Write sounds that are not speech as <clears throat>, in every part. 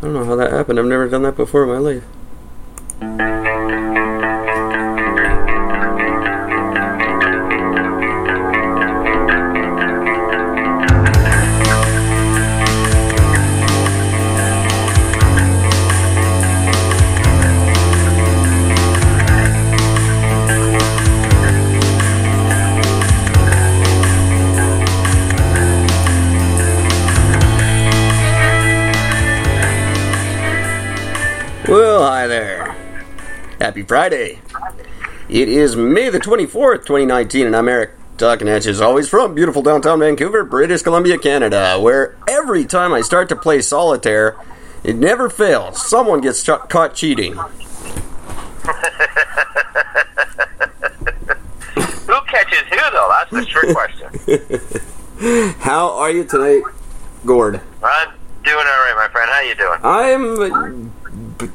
I don't know how that happened. I've never done that before in my life. Friday. It is May the 24th, 2019, and I'm Eric talking at you as always from beautiful downtown Vancouver, British Columbia, Canada, where every time I start to play solitaire, it never fails. Someone gets ch- caught cheating. <laughs> Who catches who, though? That's the trick question. <laughs> How are you tonight, Gord? I'm doing all right, my friend. How you doing? I'm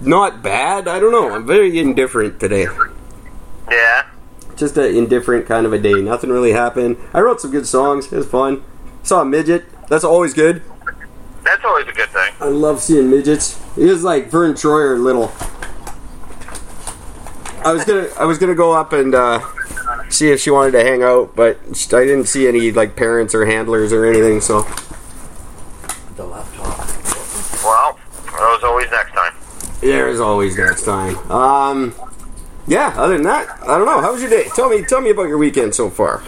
not bad. I don't know. I'm very indifferent today. Yeah. Just an indifferent kind of a day. Nothing really happened. I wrote some good songs. It was fun. Saw a midget. That's always good. That's always a good thing. I love seeing midgets. He was like Verne Troyer little. I was gonna I was gonna go up and uh, see if she wanted to hang out, but I didn't see any like parents or handlers or anything. So The laptop. Well, that was always next time. There's always next time. Um, yeah. Other than that, I don't know. How was your day? Tell me tell me about your weekend so far.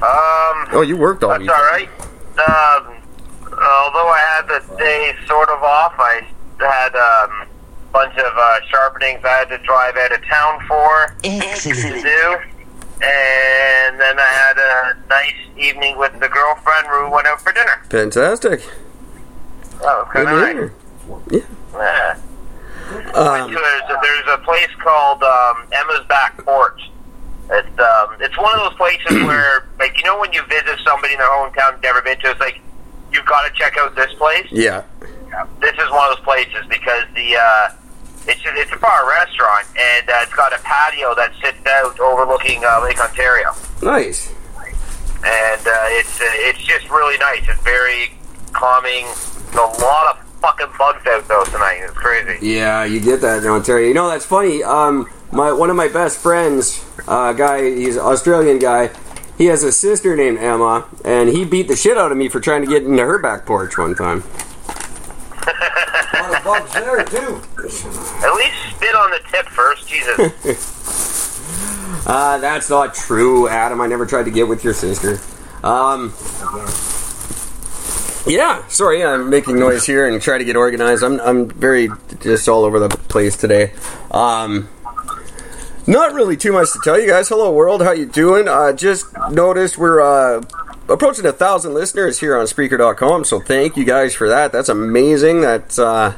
Um, Oh, you worked all that's week. all right. Um, although I had the day sort of off, I had um, a bunch of uh, sharpenings I had to drive out of town for to do. And then I had a nice evening with the girlfriend we went out for dinner. Fantastic. That was Good kind of nice. Yeah. Um, there's, a, there's a place called um, Emma's Back Porch. It's um, it's one of those places <clears throat> where, like, you know, when you visit somebody in their hometown you've never been to, it's like you've got to check out this place. yeah. This is one of those places because the uh, it's a, it's a bar restaurant and uh, it's got a patio that sits out overlooking uh, Lake Ontario, Nice. and uh, it's uh, it's just really nice. It's very calming. There's a lot of fucking bugs out though tonight. It's crazy. Yeah, you get that in Ontario. You know that's funny. Um, my one of my best friends, uh, guy, he's an Australian guy. He has a sister named Emma, and he beat the shit out of me for trying to get into her back porch one time. A lot of bugs there too. At least spit on the tip first, Jesus. <laughs> Uh, that's not true, Adam. I never tried to get with your sister. Um, yeah, sorry, I'm making noise here and try to get organized. I'm I'm very just all over the place today. Um, not really too much to tell you guys. Hello, world. How you doing? Uh, just noticed we're uh, approaching a thousand listeners here on Spreaker.com. So thank you guys for that. That's amazing. That's uh,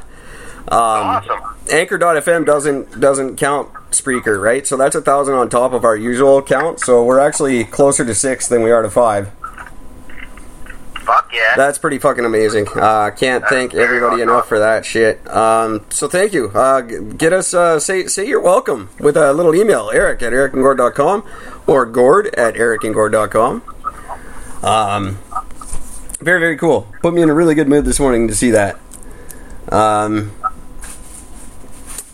um, awesome. Anchor.fm doesn't doesn't count Spreaker, right? So that's a thousand on top of our usual count. So we're actually closer to six than we are to five. Yeah. That's pretty fucking amazing. Uh, can't thank everybody enough for that shit. Um, so thank you. Uh, get us uh, say say you're welcome with a little email, Eric at ericandgord.com or Gord at ericandgord.com. Um, very very cool. Put me in a really good mood this morning to see that. Um,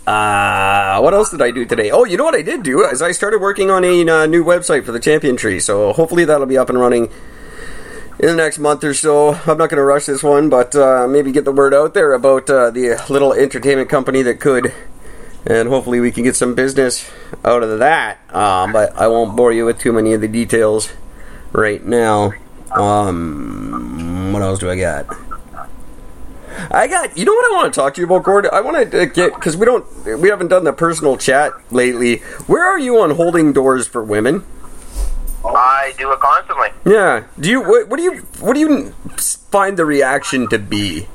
uh, what else did I do today? Oh, you know what I did do is I started working on a uh, new website for the Champion Tree. So hopefully that'll be up and running in the next month or so. I'm not going to rush this one, but uh, maybe get the word out there about uh, the little entertainment company that could, and hopefully we can get some business out of that. Um, but I won't bore you with too many of the details right now. Um, what else do I got? I got. You know what I want to talk to you about, Gord? I want to get because we don't, we haven't done the personal chat lately. Where are you on holding doors for women? I do it constantly. Yeah. Do you what, what do you what do you find the reaction to be?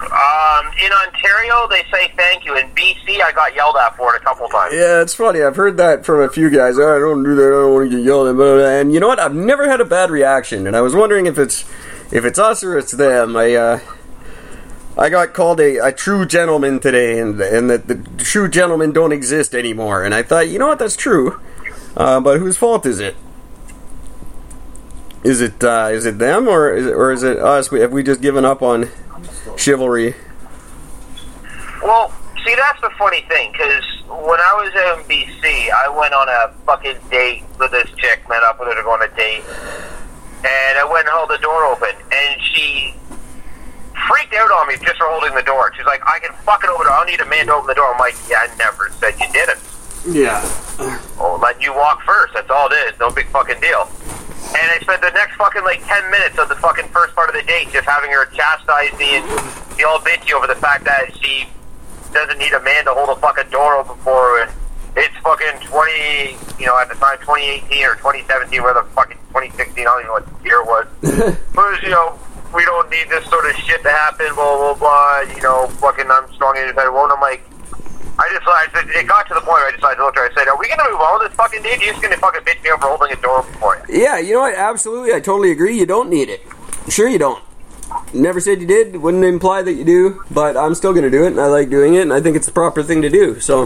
Um, in Ontario, they say thank you. In BC, I got yelled at for it a couple times. Yeah, it's funny. I've heard that from a few guys. Oh, I don't do that. I don't want to get yelled at. blah, blah, blah. And you know what? I've never had a bad reaction, and I was wondering if it's if it's us or it's them. I uh, I got called a, a true gentleman today, and and that the true gentlemen don't exist anymore. And I thought, you know what? That's true. Uh, but whose fault is it? Is it uh, is it them or is it, or is it us? Have we just given up on chivalry. Well, see, that's the funny thing, because when I was in BC, I went on a fucking date with this chick, met up with her to go on a date, and I went and held the door open, and she freaked out on me just for holding the door. She's like, I can fucking open it. I don't need a man to open the door. I'm like, yeah, I never said you didn't. Yeah. I'll let you walk first. That's all it is. No big fucking deal. And I spent the next fucking like ten minutes of the fucking first part of the date just having her chastise me and be all bitchy over the fact that she doesn't need a man to hold a fucking door open for her. And it's fucking twenty, you know, at the time, twenty eighteen or twenty seventeen, where the fucking twenty sixteen. I don't even know what year it was. <laughs> but you know, we don't need this sort of shit to happen. Blah blah blah. You know, fucking, I'm strong and independent woman. I'm like. I I, it got to the point where I decided to look at her. I said, "Are we going to move on with this fucking date? You're just going to fucking bitch me over holding a door for you." Yeah, you know what? Absolutely, I totally agree. You don't need it. Sure, you don't. Never said you did. Wouldn't imply that you do. But I'm still going to do it, and I like doing it, and I think it's the proper thing to do. So,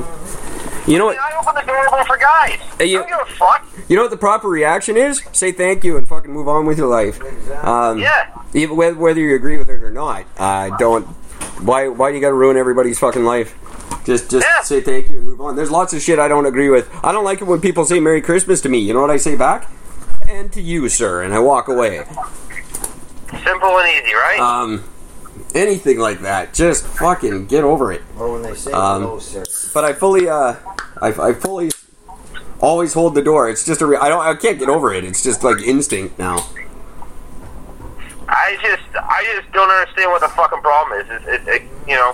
you know what? I open the door for guys. Hey, you- don't give a fuck. You know what the proper reaction is? Say thank you and fucking move on with your life. Um, Yeah. Even whether, whether you agree with it or not, uh, don't. Why? Why do you got to ruin everybody's fucking life? Just, just Yeah. say thank you and move on. There's lots of shit I don't agree with. I don't like it when people say Merry Christmas to me. You know what I say back? And to you, sir, and I walk away. Simple and easy, right? Um, anything like that, just fucking get over it. Or when they say Um, hello, sir. But I fully, uh, I, I fully always hold the door. It's just a, re- I don't, I can't get over it. It's just like instinct now. I just, I just don't understand what the fucking problem is. It's, it, it, you know,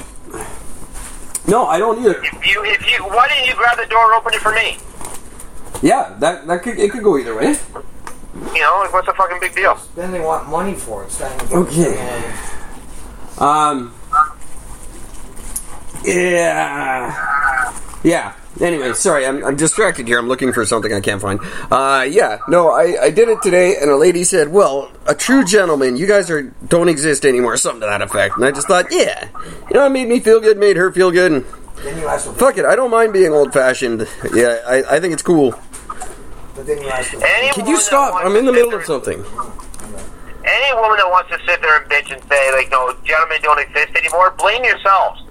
No, I don't either. if you, if you, why didn't you grab the door and open it for me? Yeah, that that could it could go either way. You know, like what's the fucking big deal? Then they want money for it. It's not Okay. Um. Yeah. Yeah. Anyway, sorry, I'm, I'm distracted here. I'm looking for something I can't find. Uh, yeah, no, I, I did it today, and a lady said, "Well, a true gentleman, you guys are don't exist anymore," something to that effect. And I just thought, yeah, you know, it made me feel good, made her feel good, and Then you ask them, fuck it, I don't mind being old fashioned. Yeah, I, I think it's cool. but then you ask them, Any Can woman you that stop? wants I'm in to the sit middle of there- something. Any woman that wants to sit there and bitch and say, like, no, gentlemen don't exist anymore, blame yourselves.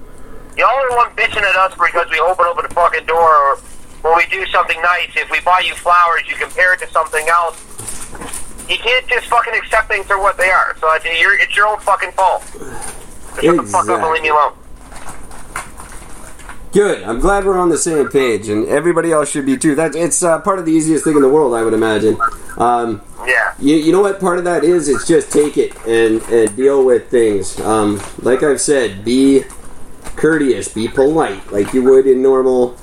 The only one bitching at us because we open up the fucking door or when we do something nice. If we buy you flowers, you compare it to something else. You can't just fucking accept things for what they are. So it's your, it's your own fucking fault. Shut the fuck up and leave me alone. Good. I'm glad we're on the same page, and everybody else should be too. That's it's uh, part of the easiest thing in the world, I would imagine. Um, Yeah. you, you know what part of that is? It's just take it and, and deal with things. Um, like I've said, be courteous, be polite, like you would in normal.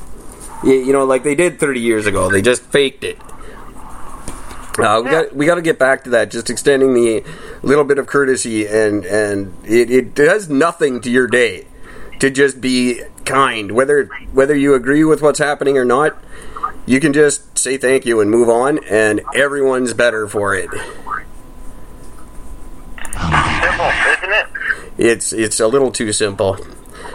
You, you know, like they did 30 years ago. They just faked it. Uh, we got we got to get back to that. Just extending the little bit of courtesy, and and it, it does nothing to your day to just be kind. Whether whether you agree with what's happening or not, you can just say thank you and move on, and everyone's better for it. Simple, isn't it? It's it's a little too simple.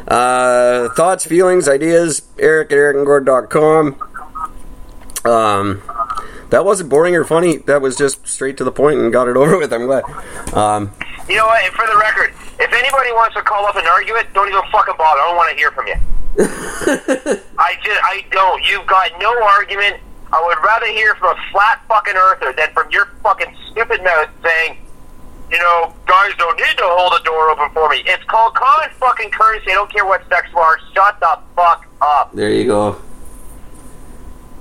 Uh, thoughts, feelings, ideas. Eric at ericandgord.com. Um, that wasn't boring or funny. That was just straight to the point and got it <laughs> over with. I'm glad. Um, You know what? And for the record, if anybody wants to call up and argue it, don't even fucking bother. I don't want to hear from you. <laughs> I just, I don't. You've got no argument. I would rather hear from a flat fucking earther than from your fucking stupid mouth saying, you know, guys don't need to hold the door open for me. It's called common fucking courtesy. I don't care what sex you are. Shut the fuck up. there you go.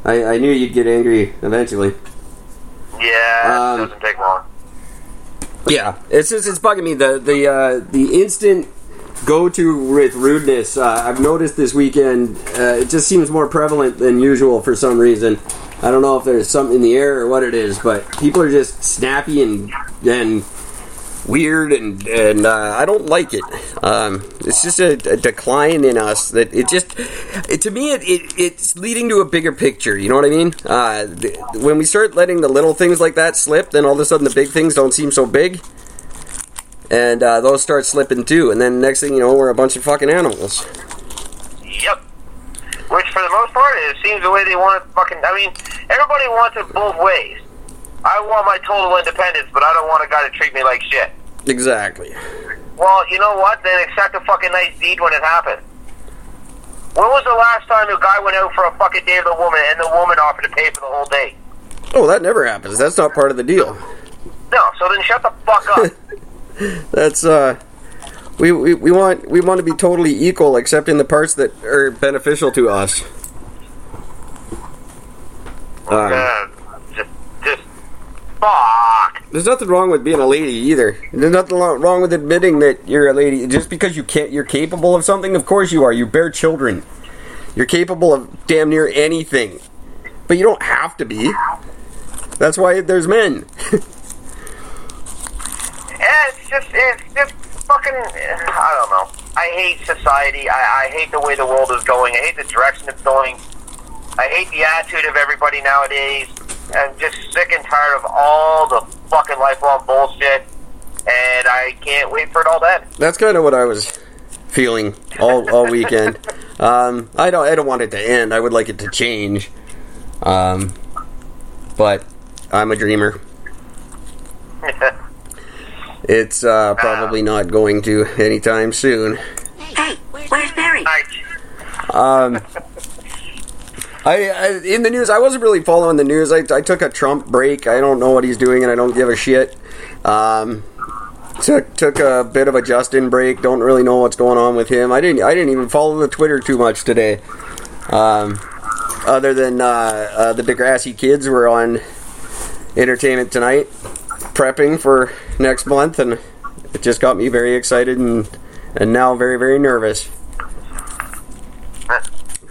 I, I knew you'd get angry eventually. Yeah, Um, it doesn't take long. Yeah, it's just it's bugging me the the uh, the instant go to with rudeness. Uh, I've noticed this weekend. Uh, it just seems more prevalent than usual for some reason. I don't know if there's something in the air or what it is, but people are just snappy and and weird and and uh, I don't like it. Um, it's just a, a decline in us that it just it, to me it, it it's leading to a bigger picture. You know what I mean? Uh, th- when we start letting the little things like that slip, then all of a sudden the big things don't seem so big. And uh, those start slipping too, and then next thing you know, we're a bunch of fucking animals. Yep. Which, for the most part, it seems the way they want it. Fucking, I mean, everybody wants it both ways. I want my total independence, but I don't want a guy to treat me like shit. Exactly. Well, you know what? Then accept a fucking nice deed when it happens. When was the last time a guy went out for a fucking day with a woman and the woman offered to pay for the whole day? Oh, that never happens. That's not part of the deal. No, so then shut the fuck up. <laughs> That's uh we, we, we want we want to be totally equal except in the parts that are beneficial to us. Um, just, just fuck. there's nothing wrong with being a lady either. There's nothing wrong with admitting that you're a lady. Just because you can't, you're capable of something. Of course you are. You bear children. You're capable of damn near anything, but you don't have to be. That's why there's men. Yeah, <laughs> it's just, it's just fucking. I don't know. I hate society. I, I hate the way the world is going. I hate the direction it's going. I hate the attitude of everybody nowadays. I'm just sick and tired of all the fucking lifelong bullshit. And I can't wait for it all to end. That's kind of what I was feeling all all weekend. <laughs> Um, I don't I don't want it to end. I would like it to change. Um, but I'm a dreamer. <laughs> It's uh, probably not going to anytime soon. Hey, where's Barry? I, Um, I, I in the news. I wasn't really following the news. I, I took a Trump break. I don't know what he's doing, and I don't give a shit. Um, took took a bit of a Justin break. Don't really know what's going on with him. I didn't I didn't even follow the Twitter too much today. Um, other than uh, uh, the Degrassi kids were on Entertainment Tonight, prepping for next month, and it just got me very excited and and now very very nervous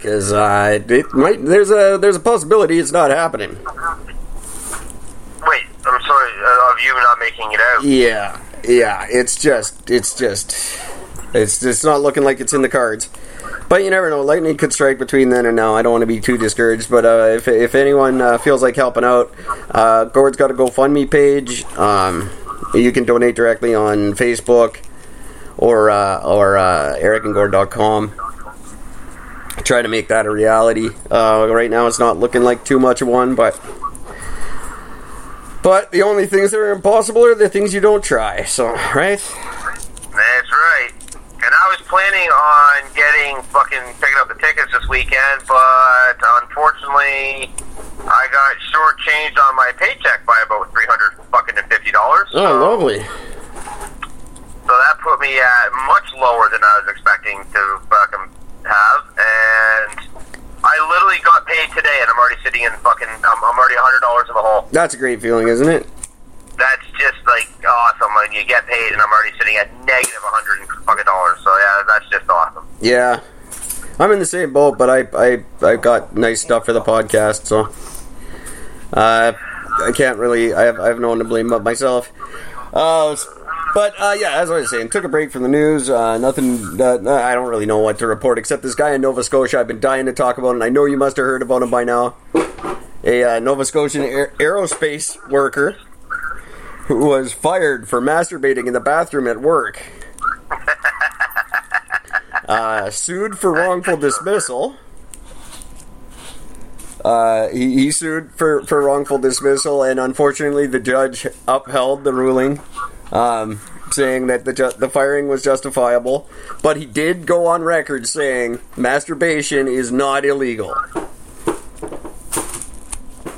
because uh, it might there's a there's a possibility it's not happening. wait, I'm sorry uh, of you not making it out. Yeah, yeah, it's just it's just it's it's not looking like it's in the cards. But you never know. Lightning could strike between then and now. I don't want to be too discouraged, but uh, if, if anyone uh, feels like helping out, uh, Gord's got a GoFundMe page. Um, you can donate directly on Facebook or uh, or uh, ericandgord.com. Try to make that a reality. Uh, right now, it's not looking like too much of one, but but the only things that are impossible are the things you don't try. So, right? That's right. And I was planning on getting fucking picking up the tickets this weekend, but unfortunately, I got shortchanged on my paycheck by about three hundred fucking and fifty dollars. Oh, lovely. So that put me at much lower than I was expecting to fucking have, and I literally got paid today, and I'm already sitting in fucking. I'm, I'm already hundred dollars in the hole. That's a great feeling, isn't it? That's just like awesome when you get paid, and I'm already sitting at negative hundred fucking dollars. So yeah, that's just awesome. Yeah. I'm in the same boat, but I I I've got nice stuff for the podcast, so uh, I can't really. I have I have no one to blame but myself. Uh, but uh, yeah, as I was saying, took a break from the news. Uh, nothing. Uh, I don't really know what to report except this guy in Nova Scotia. I've been dying to talk about, and I know you must have heard about him by now. A uh, Nova Scotian aer- aerospace worker who was fired for masturbating in the bathroom at work. Uh, sued for wrongful dismissal. Uh, he, he sued for, for wrongful dismissal, and unfortunately, the judge upheld the ruling, um, saying that the ju- the firing was justifiable. But he did go on record saying masturbation is not illegal.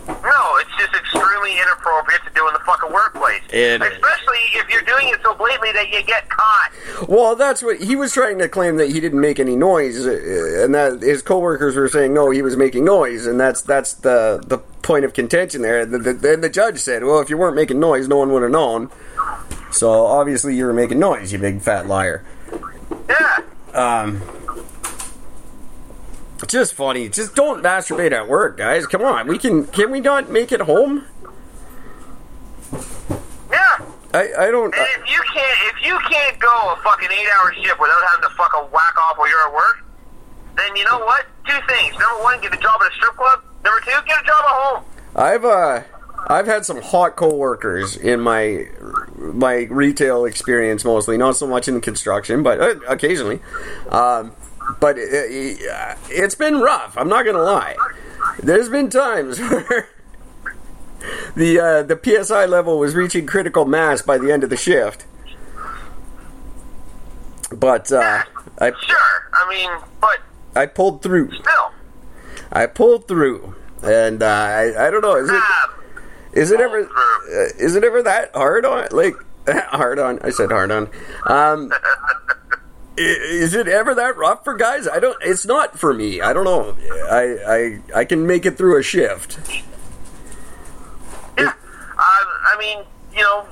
No, it's just extremely inappropriate to do in the fucking workplace. It is. Especially if you're doing it so blatantly that you get caught. Well, that's what he was trying to claim that he didn't make any noise, uh, and that his coworkers were saying no, he was making noise, and that's that's the the point of contention there. The, the, then the judge said, well, if you weren't making noise, no one would have known. So obviously you were making noise, you big fat liar. Yeah. Um, just funny. Just don't masturbate at work, guys. Come on, we can. Can we not make it home? Yeah. I I don't. And if you can't if you can't go a fucking eight hour shift without having to fucking whack off while you're at work, then you know what? Two things. Number one, get a job at a strip club. Number two, get a job at home. I've uh I've had some hot coworkers in my my retail experience mostly, not so much in construction, but uh, occasionally. Um, but it, it, it's been rough. I'm not gonna lie. There's been times <laughs> where the uh, the psi level was reaching critical mass by the end of the shift. but uh, I Sure. I mean, but I pulled through. still. I pulled through, and uh, I I don't know. Is it is it ever uh, is it ever that hard on like <laughs> hard on? I said hard on. Um, <laughs> is it ever that rough for guys? I don't. It's not for me. I don't know. I I I can make it through a shift. yeah. Uh, I mean, you know,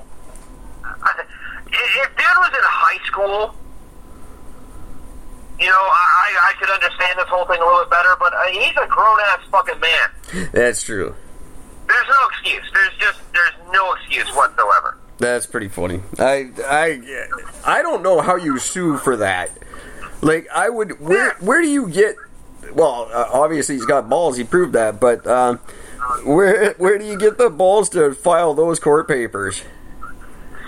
if dude was in high school, you know, I, I could understand this whole thing a little bit better, but uh, he's a grown ass fucking man. That's true. There's no excuse. There's just, there's no excuse whatsoever. That's pretty funny. I I I don't know how you sue for that. Like I would where where do you get well, uh, obviously he's got balls, he proved that, but um, where <laughs> where do you get the balls to file those court papers?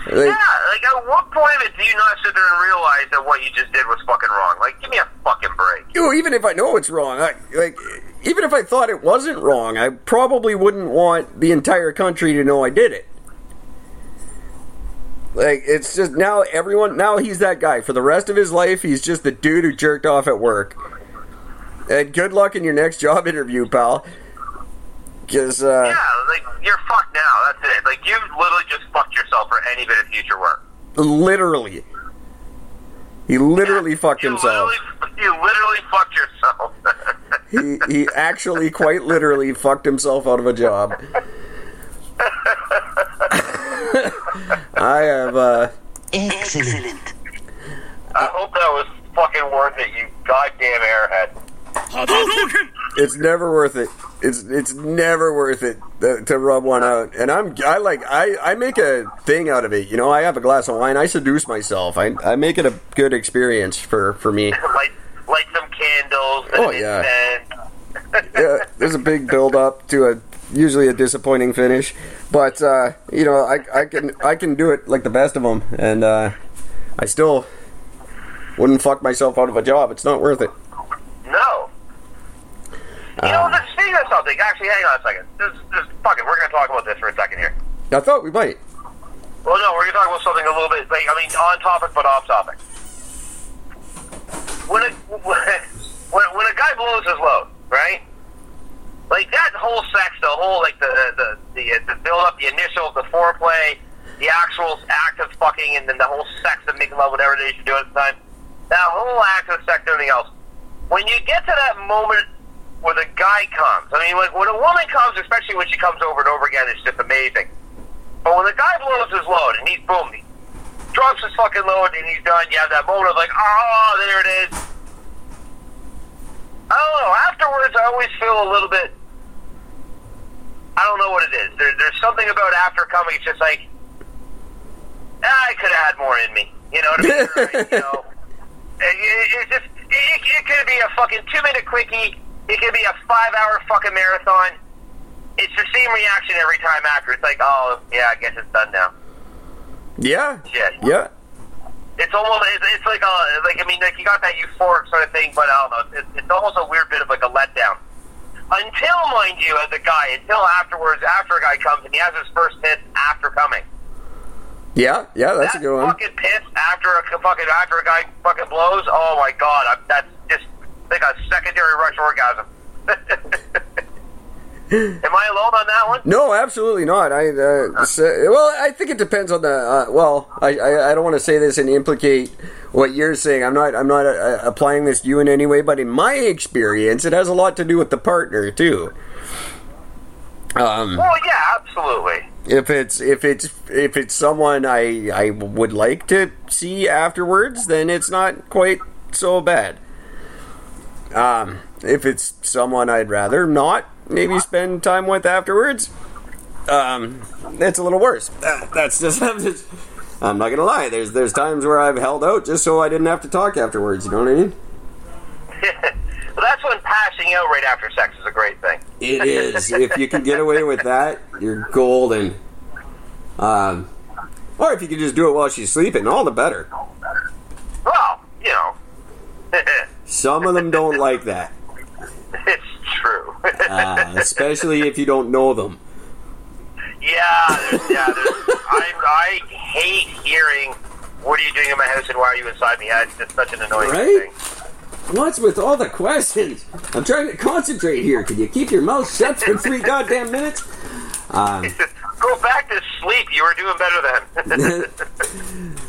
Like, Yeah, like at what point do you not sit there and realize that what you just did was fucking wrong? Like, give me a fucking break. you know, even if I know it's wrong, I, like even if I thought it wasn't wrong, I probably wouldn't want the entire country to know I did it. Like it's just now everyone now he's that guy for the rest of his life. He's just the dude who jerked off at work. And good luck in your next job interview, pal. Because uh, Yeah, like you're fucked now. That's it. Like you literally just fucked yourself for any bit of future work. literally, he literally fucked You himself. Literally, you literally fucked yourself. <laughs> He he actually quite literally fucked himself out of a job. I have uh, Excellent. I hope that was fucking worth it, you goddamn airhead. It's never worth it. It's it's never worth it to, to rub one out. And I'm I like I I make a thing out of it. You know, I have a glass of wine. I seduce myself. I I make it a good experience for for me. Light, some candles. and Oh, yeah. <laughs> Yeah, there's a big build up to a usually a disappointing finish, but uh, you know I I can I can do it like the best of them, and uh, I still wouldn't fuck myself out of a job. It's not worth it. No. You know, this, speaking of something, actually, hang on a second. This, this, fuck it, we're going to talk about this for a second here. I thought we might. Well, no, we're going to talk about something a little bit, like, I mean, on topic, but off topic. When a, when, when a guy blows his load, right? Like, that whole sex, the whole, like, the, the, the, uh, the build up, the initials, the foreplay, the actual act of fucking, and then the whole sex of making love, whatever it is you're doing at the time, that whole act of sex everything else, when you get to that moment where the guy comes, I mean, like, when a woman comes, especially when she comes over and over again, it's just amazing. But when the guy blows his load and he's boom, he drops his fucking load and he's done, you have that moment of like, oh, there it is. I don't know. Afterwards, I always feel a little bit. I don't know what it is. There, there's something about after coming. It's just like ah, I could have had more in me. You know what I mean? Or, you know, <laughs> it, it, it's just it, it could be a fucking two minute quickie. It could be a five hour fucking marathon. It's the same reaction every time after. It's like, oh yeah, I guess it's done now. Yeah. Shit. Yeah. It's almost it's, it's like a like I mean like you got that euphoric sort of thing, but I don't know. It's, it's almost a weird bit of like a letdown. Until, mind you, as a guy, until afterwards, after a guy comes and he has his first piss after coming. Yeah. Yeah. That's a good one. fucking piss after a fucking after a guy fucking blows. Oh my god, I'm, that's just like a secondary rush orgasm. <laughs> Am I alone on that one? No, absolutely not. I uh, say, well, I think it depends on the. Uh, well, I, I, I don't want to say this and implicate what you're saying. I'm not I'm not uh, applying this to you in any way, but in my experience, it has a lot to do with the partner too. Um, Well, yeah, absolutely. if it's if it's if it's someone I I would like to see afterwards, then it's not quite so bad. Um, if it's someone I'd rather not maybe spend time with afterwards, um, it's a little worse. Uh, that's just, <laughs> I'm just I'm not gonna lie. There's there's times where I've held out just so I didn't have to talk afterwards. You know what I mean? <laughs> well, that's when passing out right after sex is a great thing. It is. if you can get away with that, you're golden. Um, or if you can just do it while she's sleeping, all the better. Well, you know, <laughs> Some of them don't like that. Uh, especially if you don't know them. yeah, there's, yeah. There's, I I hate hearing what are you doing in my house and why are you inside me? Yeah, it's just such an annoying Right? thing. What's with all the questions? I'm trying to concentrate here. Can you keep your mouth shut for three goddamn minutes? Um, Go back to sleep. You were doing better then.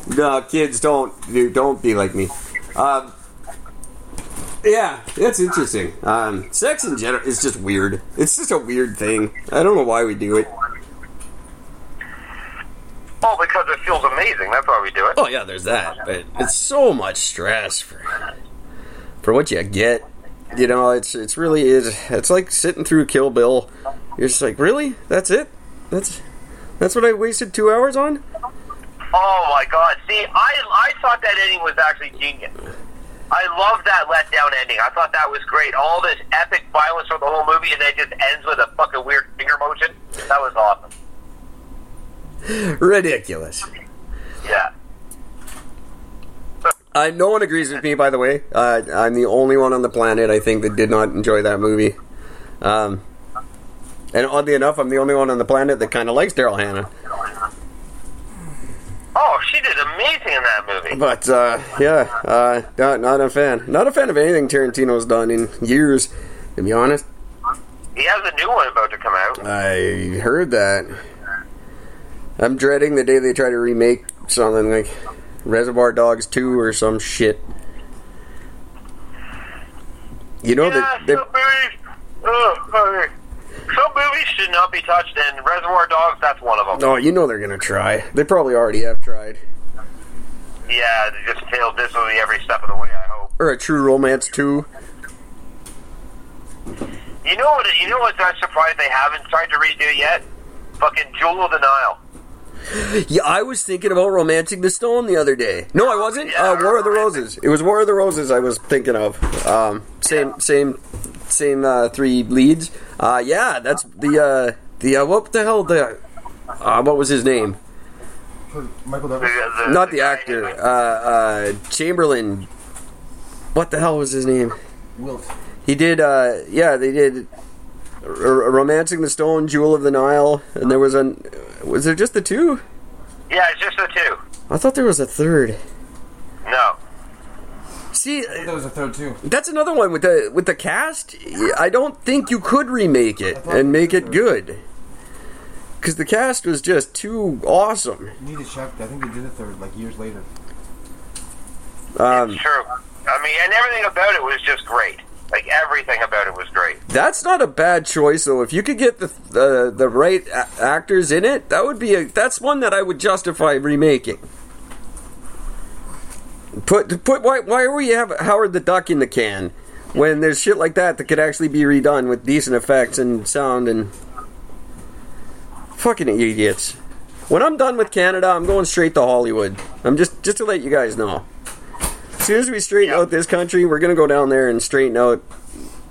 <laughs> no, kids, don't don't be like me. Um, yeah, that's interesting. Um, sex in general is just weird. It's just a weird thing. I don't know why we do it. oh, because it feels amazing. That's why we do it. Oh yeah, there's that. But it's so much stress for for what you get. You know, it's it's really is. It's like sitting through Kill Bill. You're just like, really? That's it? That's that's what I wasted two hours on? Oh my god! See, I I thought that ending was actually genius. I love that letdown ending. I thought that was great. All this epic violence for the whole movie, and then it just ends with a fucking weird finger motion. That was awesome. Ridiculous. Yeah. Uh, no one agrees with me, by the way. Uh, I'm the only one on the planet I think that did not enjoy that movie. Um, and oddly enough, I'm the only one on the planet that kind of likes Daryl Hannah. Amazing in that movie. But uh, yeah, uh, not, not a fan. Not a fan of anything Tarantino's done in years. To be honest, He has a new one about to come out. I heard that. I'm dreading the day they try to remake something like Reservoir Dogs 2 or some shit. You know yeah, that they, some movies. Oh. Some movies should not be touched, and Reservoir Dogs, that's one of them. Oh, you know they're gonna try. They probably already have tried. Yeah, they just failed miserably every step of the way. I hope. Or a True Romance too. You know what? You know what? I'm surprised they haven't tried to redo yet. Fucking Jewel of the Nile. <gasps> Yeah, I was thinking about Romancing the Stone the other day. No, I wasn't. Yeah, Uh, War of the Roses. It was War of the Roses I was thinking of. Um, same, same, same uh, three leads. Uh, yeah, that's the uh, the uh, what the hell the uh, what was his name? Michael Douglas. the, Not the guy actor. Uh, uh, Chamberlain. What the hell was his name? Wilt. He did. Uh, yeah, they did. R- R- Romancing the Stone, Jewel of the Nile, and there was an. Was there just the two? yeah, it's just the two. I thought there was a third. No. See, there was a third too. That's another one with the with the cast. I don't think you could remake it and make it good. Because the cast was just too awesome. You need to check. I think they did a third like years later. Um, It's true. I mean, and everything about it was just great. Like everything about it was great. that's not a bad choice, though. If you could get the the, the right a- actors in it, that would be a. That's one that I would justify remaking. Put put why why are we have Howard the Duck in the can when there's shit like that that could actually be redone with decent effects and sound and fucking idiots. When I'm done with Canada, I'm going straight to Hollywood. I'm just just to let you guys know. As soon as we straighten Yep. out this country, we're gonna go down there and straighten out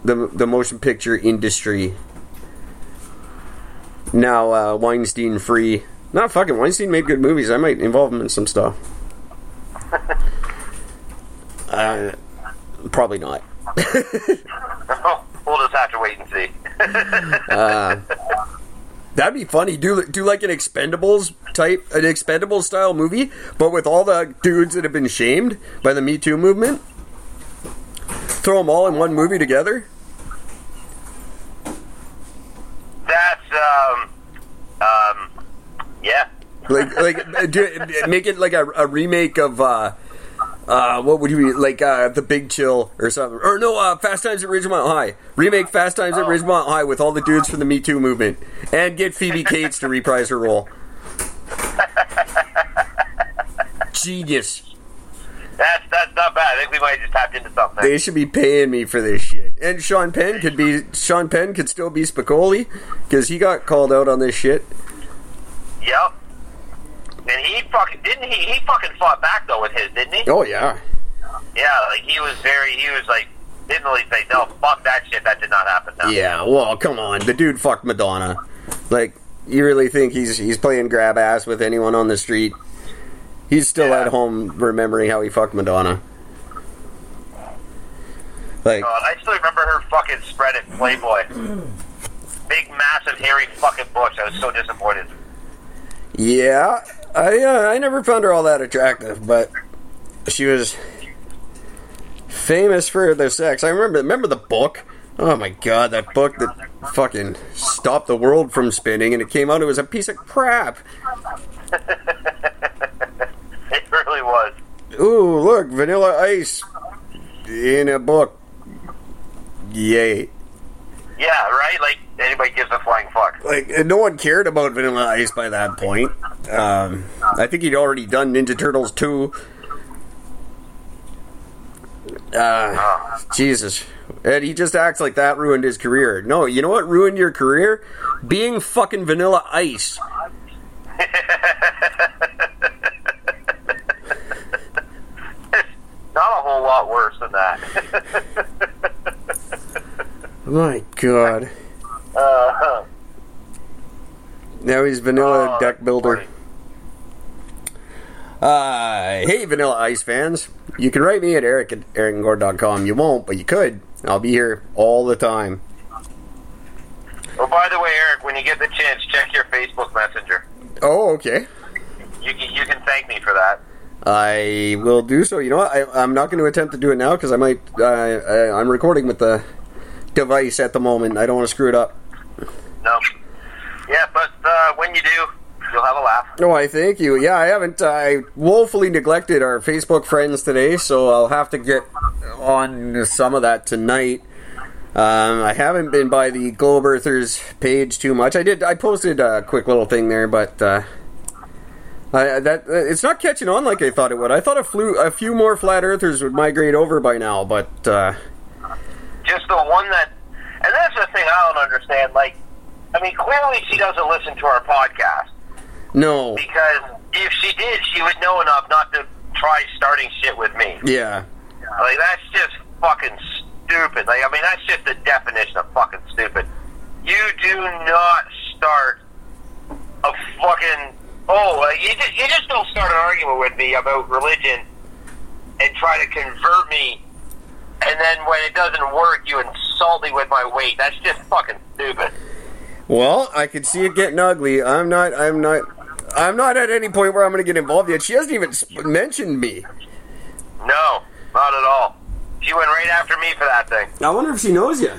the the motion picture industry. Now uh, Weinstein free. Not fucking Weinstein made good movies. I might involve him in some stuff. <laughs> uh, probably not. <laughs> we'll just have to wait and see. <laughs> That'd be funny. Do do like an Expendables type, an Expendables style movie, but with all the dudes that have been shamed by the Me Too movement. Throw them all in one movie together. That's um um yeah. Like like uh, do, make it like a, a remake of uh uh what would you be like uh The Big Chill or something or no uh Fast Times at Ridgemont High. Remake Fast Times at Ridgemont High with all the dudes from the Me Too movement and get Phoebe Cates to reprise her role. <laughs> Genius. That's that's not bad. I think we might just tapped into something. They should be paying me for this shit. And Sean Penn could be Sean Penn could still be Spicoli because he got called out on this shit. Yep. And he fucking didn't he he fucking fought back though with his, didn't he? Oh yeah, Yeah, like he was very he was like didn't really say no, fuck that shit, that did not happen. No. yeah. Well, come on, the dude fucked Madonna. Like, you really think he's he's playing grab ass with anyone on the street? He's still Yeah. at home remembering how he fucked Madonna. Like, God, I still remember her fucking spread at Playboy. Big massive hairy fucking bush. I was so disappointed. yeah, I uh, I never found her all that attractive, but she was famous for the sex. I remember remember the book. Oh my god, that book that fucking stopped the world from spinning, and it came out. It was a piece of crap. <laughs> It really was. Ooh, look, Vanilla Ice in a book. Yay! Yeah, right? Like, anybody gives a flying fuck. Like no one cared about Vanilla Ice by that point. Um, I think he'd already done Ninja Turtles two. Uh, Jesus. And he just acts like that ruined his career. No, you know what ruined your career? Being fucking Vanilla Ice. <laughs> Not a whole lot worse than that. <laughs> My God. Uh, Now he's Vanilla Oh, Deck Builder. Uh, hey, Vanilla Ice fans. You can write me at eric at ericandgord.com. You won't, but you could. I'll be here all the time. oh, by the way, Eric, when you get the chance, check your Facebook Messenger. Oh, okay. You can, you can thank me for that. I will do so. You know what? I, I'm not going to attempt to do it now because I might. Uh, I, I'm recording with the device at the moment. I don't want to screw it up. No. Yeah, but uh, when you do, you'll have a laugh. No, I thank you. Yeah, I haven't. I woefully neglected our Facebook friends today, so I'll have to get on some of that tonight. Um, I haven't been by the Globe Earthers page too much. I did. I posted a quick little thing there, but uh, I, that it's not catching on like I thought it would. I thought a, flew, a few more flat earthers would migrate over by now, but uh, Just the one that, and that's the thing I don't understand. Like, I mean, clearly she doesn't listen to our podcast no. because if she did, she would know enough not to try starting shit with me. Yeah. Like, that's just fucking stupid. Like, I mean, that's just the definition of fucking stupid. You do not start a fucking. Oh, uh, you, just, you just don't start an argument with me about religion and try to convert me, and then when it doesn't work, you insult me with my weight. That's just fucking stupid. Well, I can see it getting ugly. I'm not. I'm not. I'm not at any point where I'm going to get involved yet. She hasn't even mentioned me. No, not at all. She went right after me for that thing. I wonder if she knows you.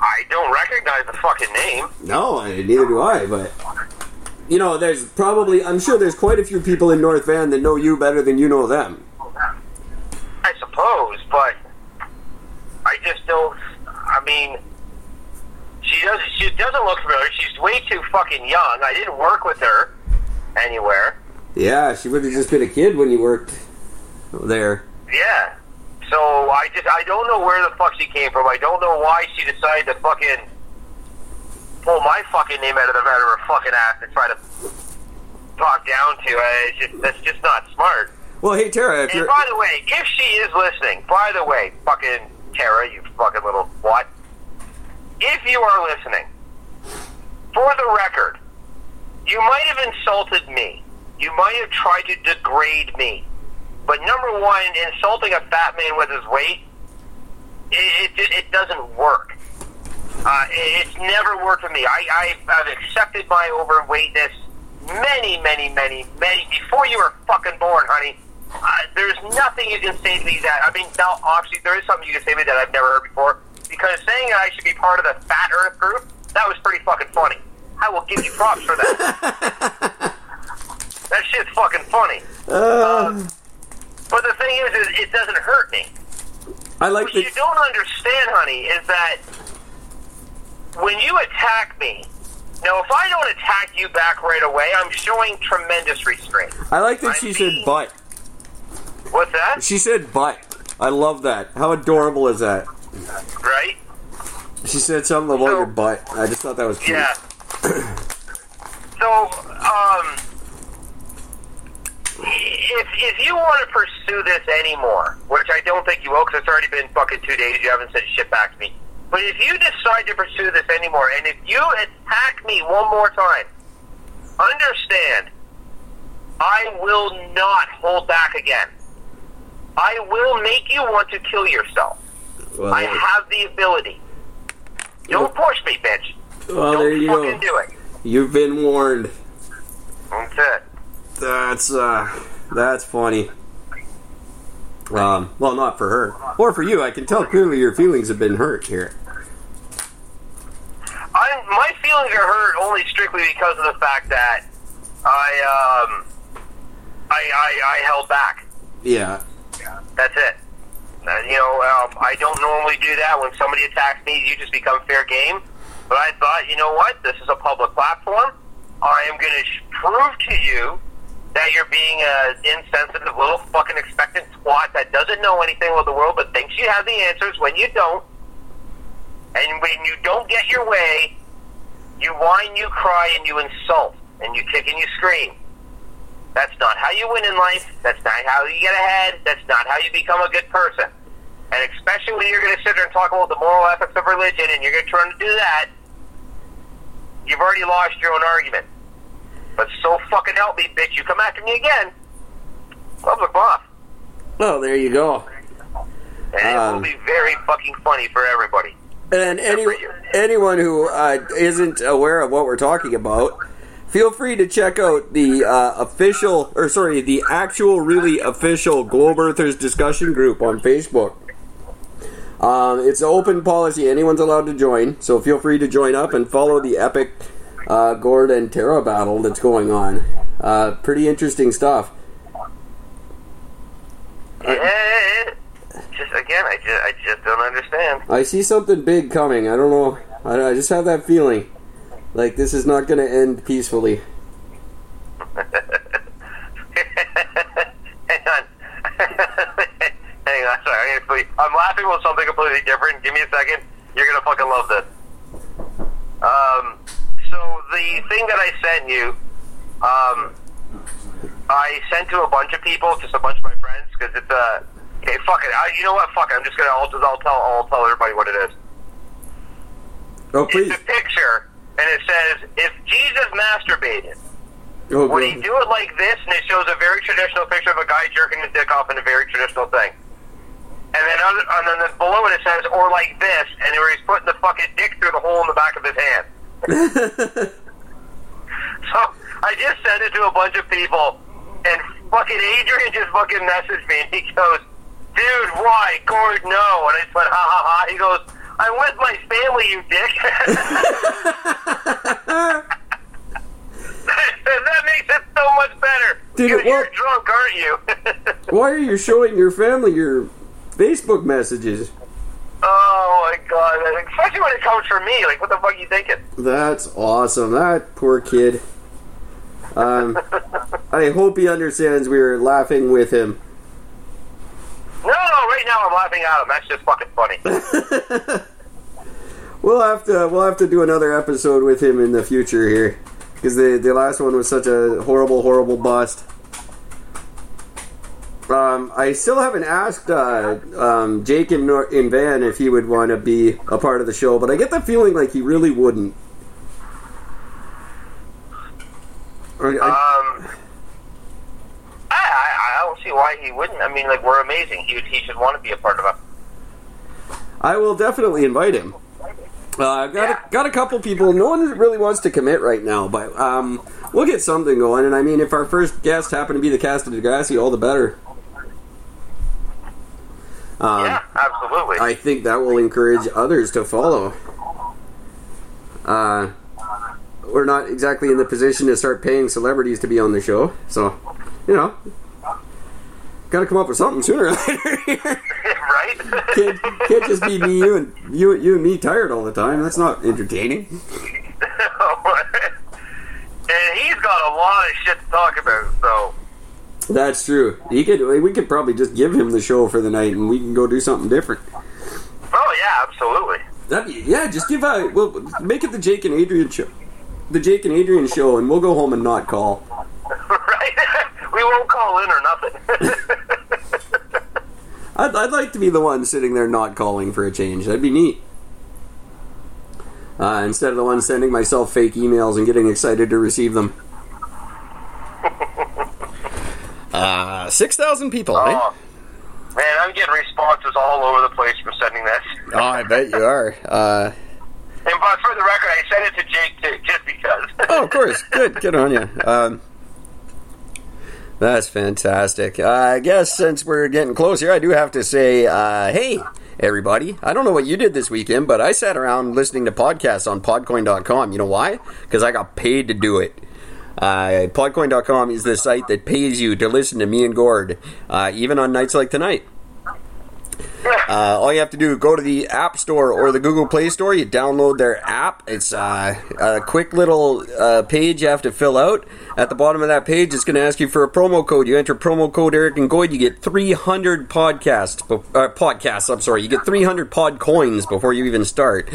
I don't recognize the fucking name. No, I- neither do I. But you know, there's probably. I'm sure there's quite a few people in North Van that know you better than you know them. I suppose, but I just don't. I mean, she doesn't. She doesn't look familiar. She's way too fucking young. I didn't work with her anywhere. Yeah, she would have just been a kid when you worked there. Yeah. So I just I don't know where the fuck she came from. I don't know why she decided to fucking pull my fucking name out of the out of her fucking ass and try to talk down to. Uh, it's just that's just not smart. Well, hey Tara, if And you're by the way, if she is listening, by the way, fucking Tara, you fucking little what? If you are listening, for the record, you might have insulted me. You might have tried to degrade me. But number one, insulting a fat man with his weight, it, it, it doesn't work. Uh, it, it's never worked for me. I, I, I've accepted my overweightness many, many, many, many, before you were fucking born, honey. Uh, there's nothing you can say to me that, I mean, now, obviously, there is something you can say to me that I've never heard before, because saying that I should be part of the Fat Earth group, that was pretty fucking funny. I will give you props for that. <laughs> that shit's fucking funny. uh, But the thing is, is it doesn't hurt me. I like What the you don't understand, honey, is that when you attack me, now if I don't attack you back right away, I'm showing tremendous restraint. I like that I'm she said being- butt. What's that? She said butt. I love that. How adorable is that? Right? She said something about So- your butt. I just thought that was cute. Yeah. <clears throat> so, um, if if you want to pursue this anymore, which I don't think you will, because it's already been fucking two days, you haven't said shit back to me. But if you decide to pursue this anymore, and if you attack me one more time, understand, I will not hold back again. I will make you want to kill yourself. Well, I have the ability. Don't push me, bitch. well, there Don't you fucking go. do it. You've been warned. That's it. That's uh, that's funny. Um, well, not for her or for you. I can tell clearly your feelings have been hurt here. I my feelings are hurt only strictly because of the fact that I um I I, I held back. Yeah. Yeah, That's it. Uh, you know, um, I don't normally do that. When somebody attacks me, you just become fair game. But I thought, you know what? This is a public platform. I am going to sh- prove to you that you're being an insensitive little fucking expectant twat that doesn't know anything about the world but thinks you have the answers when you don't. And when you don't get your way, you whine, you cry, and you insult, and you kick and you scream. That's not how you win in life. That's not how you get ahead. That's not how you become a good person. And especially when you're going to sit there and talk about the moral ethics of religion and you're going to try to do that, you've already lost your own argument. But so fucking help me, bitch, you come after me again, public off. well, there you go. And it Um, will be very fucking funny for everybody. And any, anyone who uh, isn't aware of what we're talking about, feel free to check out the uh, official, or sorry, the actual, really official Globe Earthers discussion group on Facebook. Um, it's an open policy; anyone's allowed to join. So feel free to join up and follow the epic uh, Gord and Terra battle that's going on. Uh, pretty interesting stuff. Yeah, just again, I just, I just don't understand. I see something big coming. I don't know. I, I just have that feeling, like this is not going to end peacefully. <laughs> Hang on. <laughs> Hang on, sorry. I'm, gonna, I'm laughing about something completely different. Give me a second. You're gonna fucking love this. Um, so the thing that I sent you, um, I sent to a bunch of people, just a bunch of my friends, because it's a. Okay, fuck it. I, you know what? Fuck it. I'm just gonna. I'll, just, I'll tell. I'll tell everybody what it is. Oh please! It's a picture, and it says, "If Jesus masturbated." Oh, Would he do it like this, and it shows a very traditional picture of a guy jerking his dick off in a very traditional thing. And then, other, and then the, below it, it says, or like this, and where he's putting the fucking dick through the hole in the back of his hand. <laughs> So I just sent it to a bunch of people, and fucking Adrian just fucking messaged me, and he goes, "Dude, why, Gord? No." And I just went, "Ha ha ha." He goes, "I'm with my family, you dick." <laughs> that makes it so much better. Dude, Because well- you're drunk, aren't you? <laughs> Why are you showing your family your Facebook messages? oh my god! Especially when it comes from me. Like, what the fuck are you thinking? That's awesome. That poor kid. Um, <laughs> I hope he understands we were laughing with him. No, no. Right now, I'm laughing at him. That's just fucking funny. <laughs> We'll have to we'll have to do another episode with him in the future here because the the last one was such a horrible horrible bust. Um, I still haven't asked uh, um, Jake in, Nor- in Van if he would want to be a part of the show, but I get the feeling like he really wouldn't. Or I- Um, I, I, I don't see why he wouldn't. I mean, like, we're amazing. He, he should want to be a part of us. I will definitely invite him. Uh, I've got Yeah. a, got a couple people. No one really wants to commit right now, but um, we'll get something going. And I mean, if our first guest happened to be the cast of Degrassi, all the better. Um, yeah, absolutely. I think that will encourage others to follow. Uh, we're not exactly in the position to start paying celebrities to be on the show, so you know, got to come up with something sooner or <laughs> later. <laughs> right? can't, can't just be me, you and you, you and me tired all the time. That's not entertaining. <laughs> and he's got a lot of shit to talk about, so. That's true. He could. We could probably just give him the show for the night, and we can go do something different. Oh, yeah, absolutely. That'd be, yeah. Just give a. Well, make it the Jake and Adrian show. The Jake and Adrian show, and we'll go home and not call. <laughs> right? <laughs> we won't call in or nothing. <laughs> I'd, I'd like to be the one sitting there not calling for a change. That'd be neat. Uh, instead of the one sending myself fake emails and getting excited to receive them. Uh, 6,000 people, eh? oh, man, I'm getting responses all over the place for sending this. Oh, I bet you are. Uh, And but for the record, I sent it to Jake too, just because. oh, of course. Good. Good on you. Um, That's fantastic. Uh, I guess since we're getting close here, I do have to say, uh, hey, everybody. I don't know what you did this weekend, but I sat around listening to podcasts on podcoin.com. You know why? Because I got paid to do it. Uh, podcoin.com is the site that pays you to listen to me and Gord, uh, even on nights like tonight. Uh, all you have to do go to the App Store or the Google Play Store. You download their app. It's uh, a quick little uh, page you have to fill out. At the bottom of that page, it's going to ask you for a promo code. You enter promo code Eric and Gord. You get 300 podcasts. Uh, podcasts. I'm sorry. You get 300 pod coins before you even start,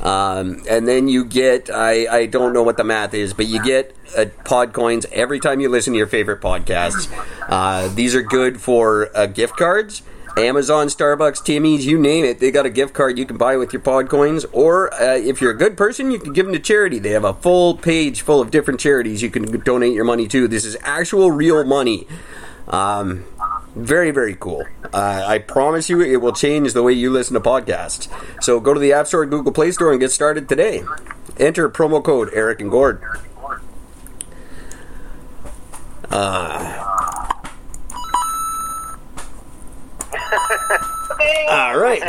um, and then you get I, I don't know what the math is, but you get uh, pod coins every time you listen to your favorite podcasts. Uh, these are good for gift cards. Amazon, Starbucks, Timmy's, you name it. They got a gift card you can buy with your pod coins. Or uh, if you're a good person, you can give them to charity. They have a full page full of different charities you can donate your money to. This is actual real money. Um, very, very cool. Uh, I promise you it will change the way you listen to podcasts. So go to the App Store, Google Play Store, and get started today. Enter promo code Eric and Gord. Uh, all right.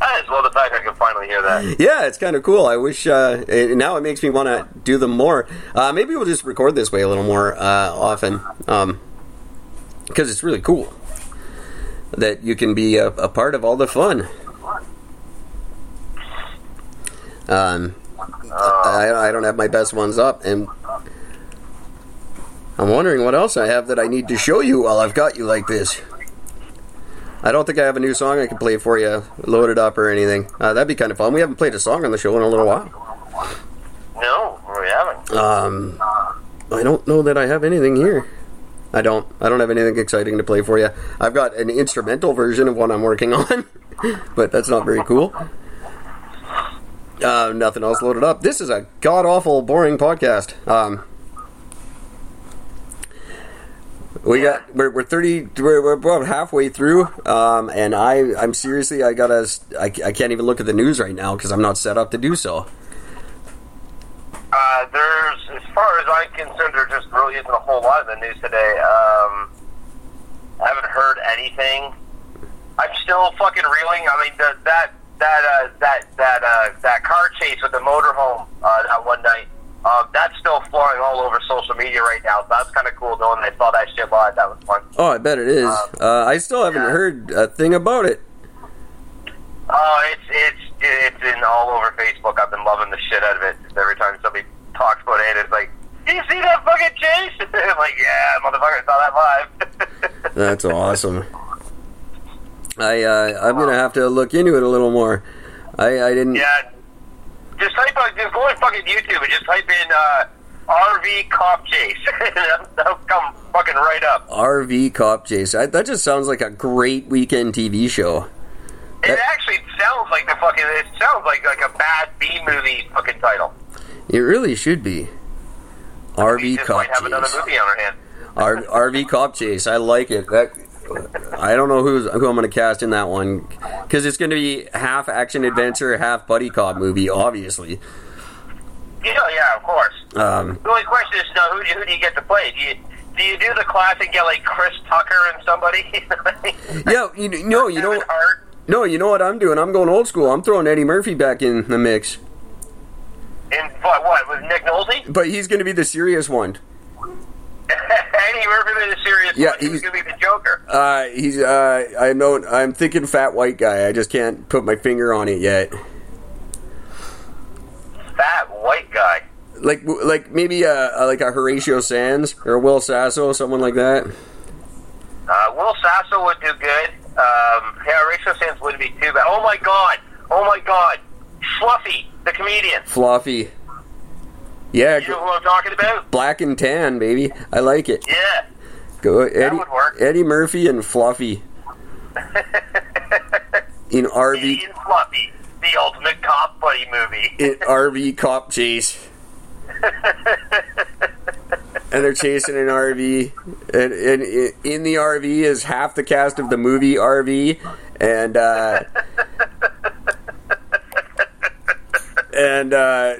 I just love the fact I can finally hear that. Yeah, it's kind of cool. I wish uh, it, now it makes me want to do them more. Uh, maybe we'll just record this way a little more uh, often because it's really cool that you can be a, a part of all the fun. Um, I, I don't have my best ones up, and I'm wondering what else I have that I need to show you while I've got you like this. I don't think I have a new song I can play for you, loaded up or anything. Uh, that'd be kind of fun. We haven't played a song on the show in a little while. No, we haven't. Um, I don't know that I have anything here. I don't. I don't have anything exciting to play for you. I've got an instrumental version of one I'm working <laughs> on, but that's not very cool. Uh, nothing else loaded up. This is a god awful boring podcast. Um, we got we're, we're 30 we're, we're about halfway through um, and i i'm seriously i gotta i, I can't even look at the news right now because i'm not set up to do so Uh, there's, as far as I'm concerned, there just really isn't a whole lot in the news today. Um, I haven't heard anything. I'm still fucking reeling. I mean, the, that that uh, that that uh, that car chase with the motorhome uh, that one night. Uh, that's still flying all over social media right now. So that's kind of cool knowing they saw that shit live. That was fun. oh i bet it is uh, i still haven't yeah. heard a thing about it Oh, it's it's it's in all over Facebook. I've been loving the shit out of it. Every time somebody talks about it, it's like, "Do you see that fucking chase?" <laughs> I'm like, "Yeah, motherfucker, saw that live." <laughs> that's awesome i uh, i'm gonna have to look into it a little more i i didn't yeah, just type out, just go on fucking YouTube and just type in uh, RV cop chase. <laughs> that'll, come fucking right up. rv cop chase I, that just sounds like a great weekend tv show It actually sounds like the fucking. It sounds like like a bad B movie fucking title. it really should be rv cop might have another chase movie on our hand. R- RV Cop Chase. I like it. That I don't know who's who I'm going to cast in that one because it's going to be half action adventure, half buddy cop movie. Obviously, Yeah, yeah, of course. um, The only question is, now, who do you, who do you get to play? Do you do you do the classic, get like Chris Tucker and somebody? <laughs> yeah. You no, you know, Hart. no, you know what I'm doing. I'm going old school. I'm throwing Eddie Murphy back in the mix, And what? What with Nick Nolte? but he's going to be the serious one. Eddie Murphy is serious. Yeah, one. He was he's- gonna be the Joker. Uh, he's. Uh, I know. I'm thinking fat white guy. I just can't put my finger on it yet. Fat white guy. Like, like maybe a, a like a Horatio Sanz or a Will Sasso, someone like that. Uh, Will Sasso would do good. Um, yeah, Rachel Sands wouldn't be too bad. Oh my god! Oh my god! Fluffy, the comedian. Fluffy. Yeah, You know who I'm talking about? black and tan, baby. I like it. Yeah. Go Eddie. Eddie Murphy and Fluffy <laughs> in RV Eddie and Fluffy, the ultimate cop buddy movie. in RV cop chase. and they're chasing an RV, and, and i- in the RV is half the cast of the movie RV, and uh, <laughs> and uh,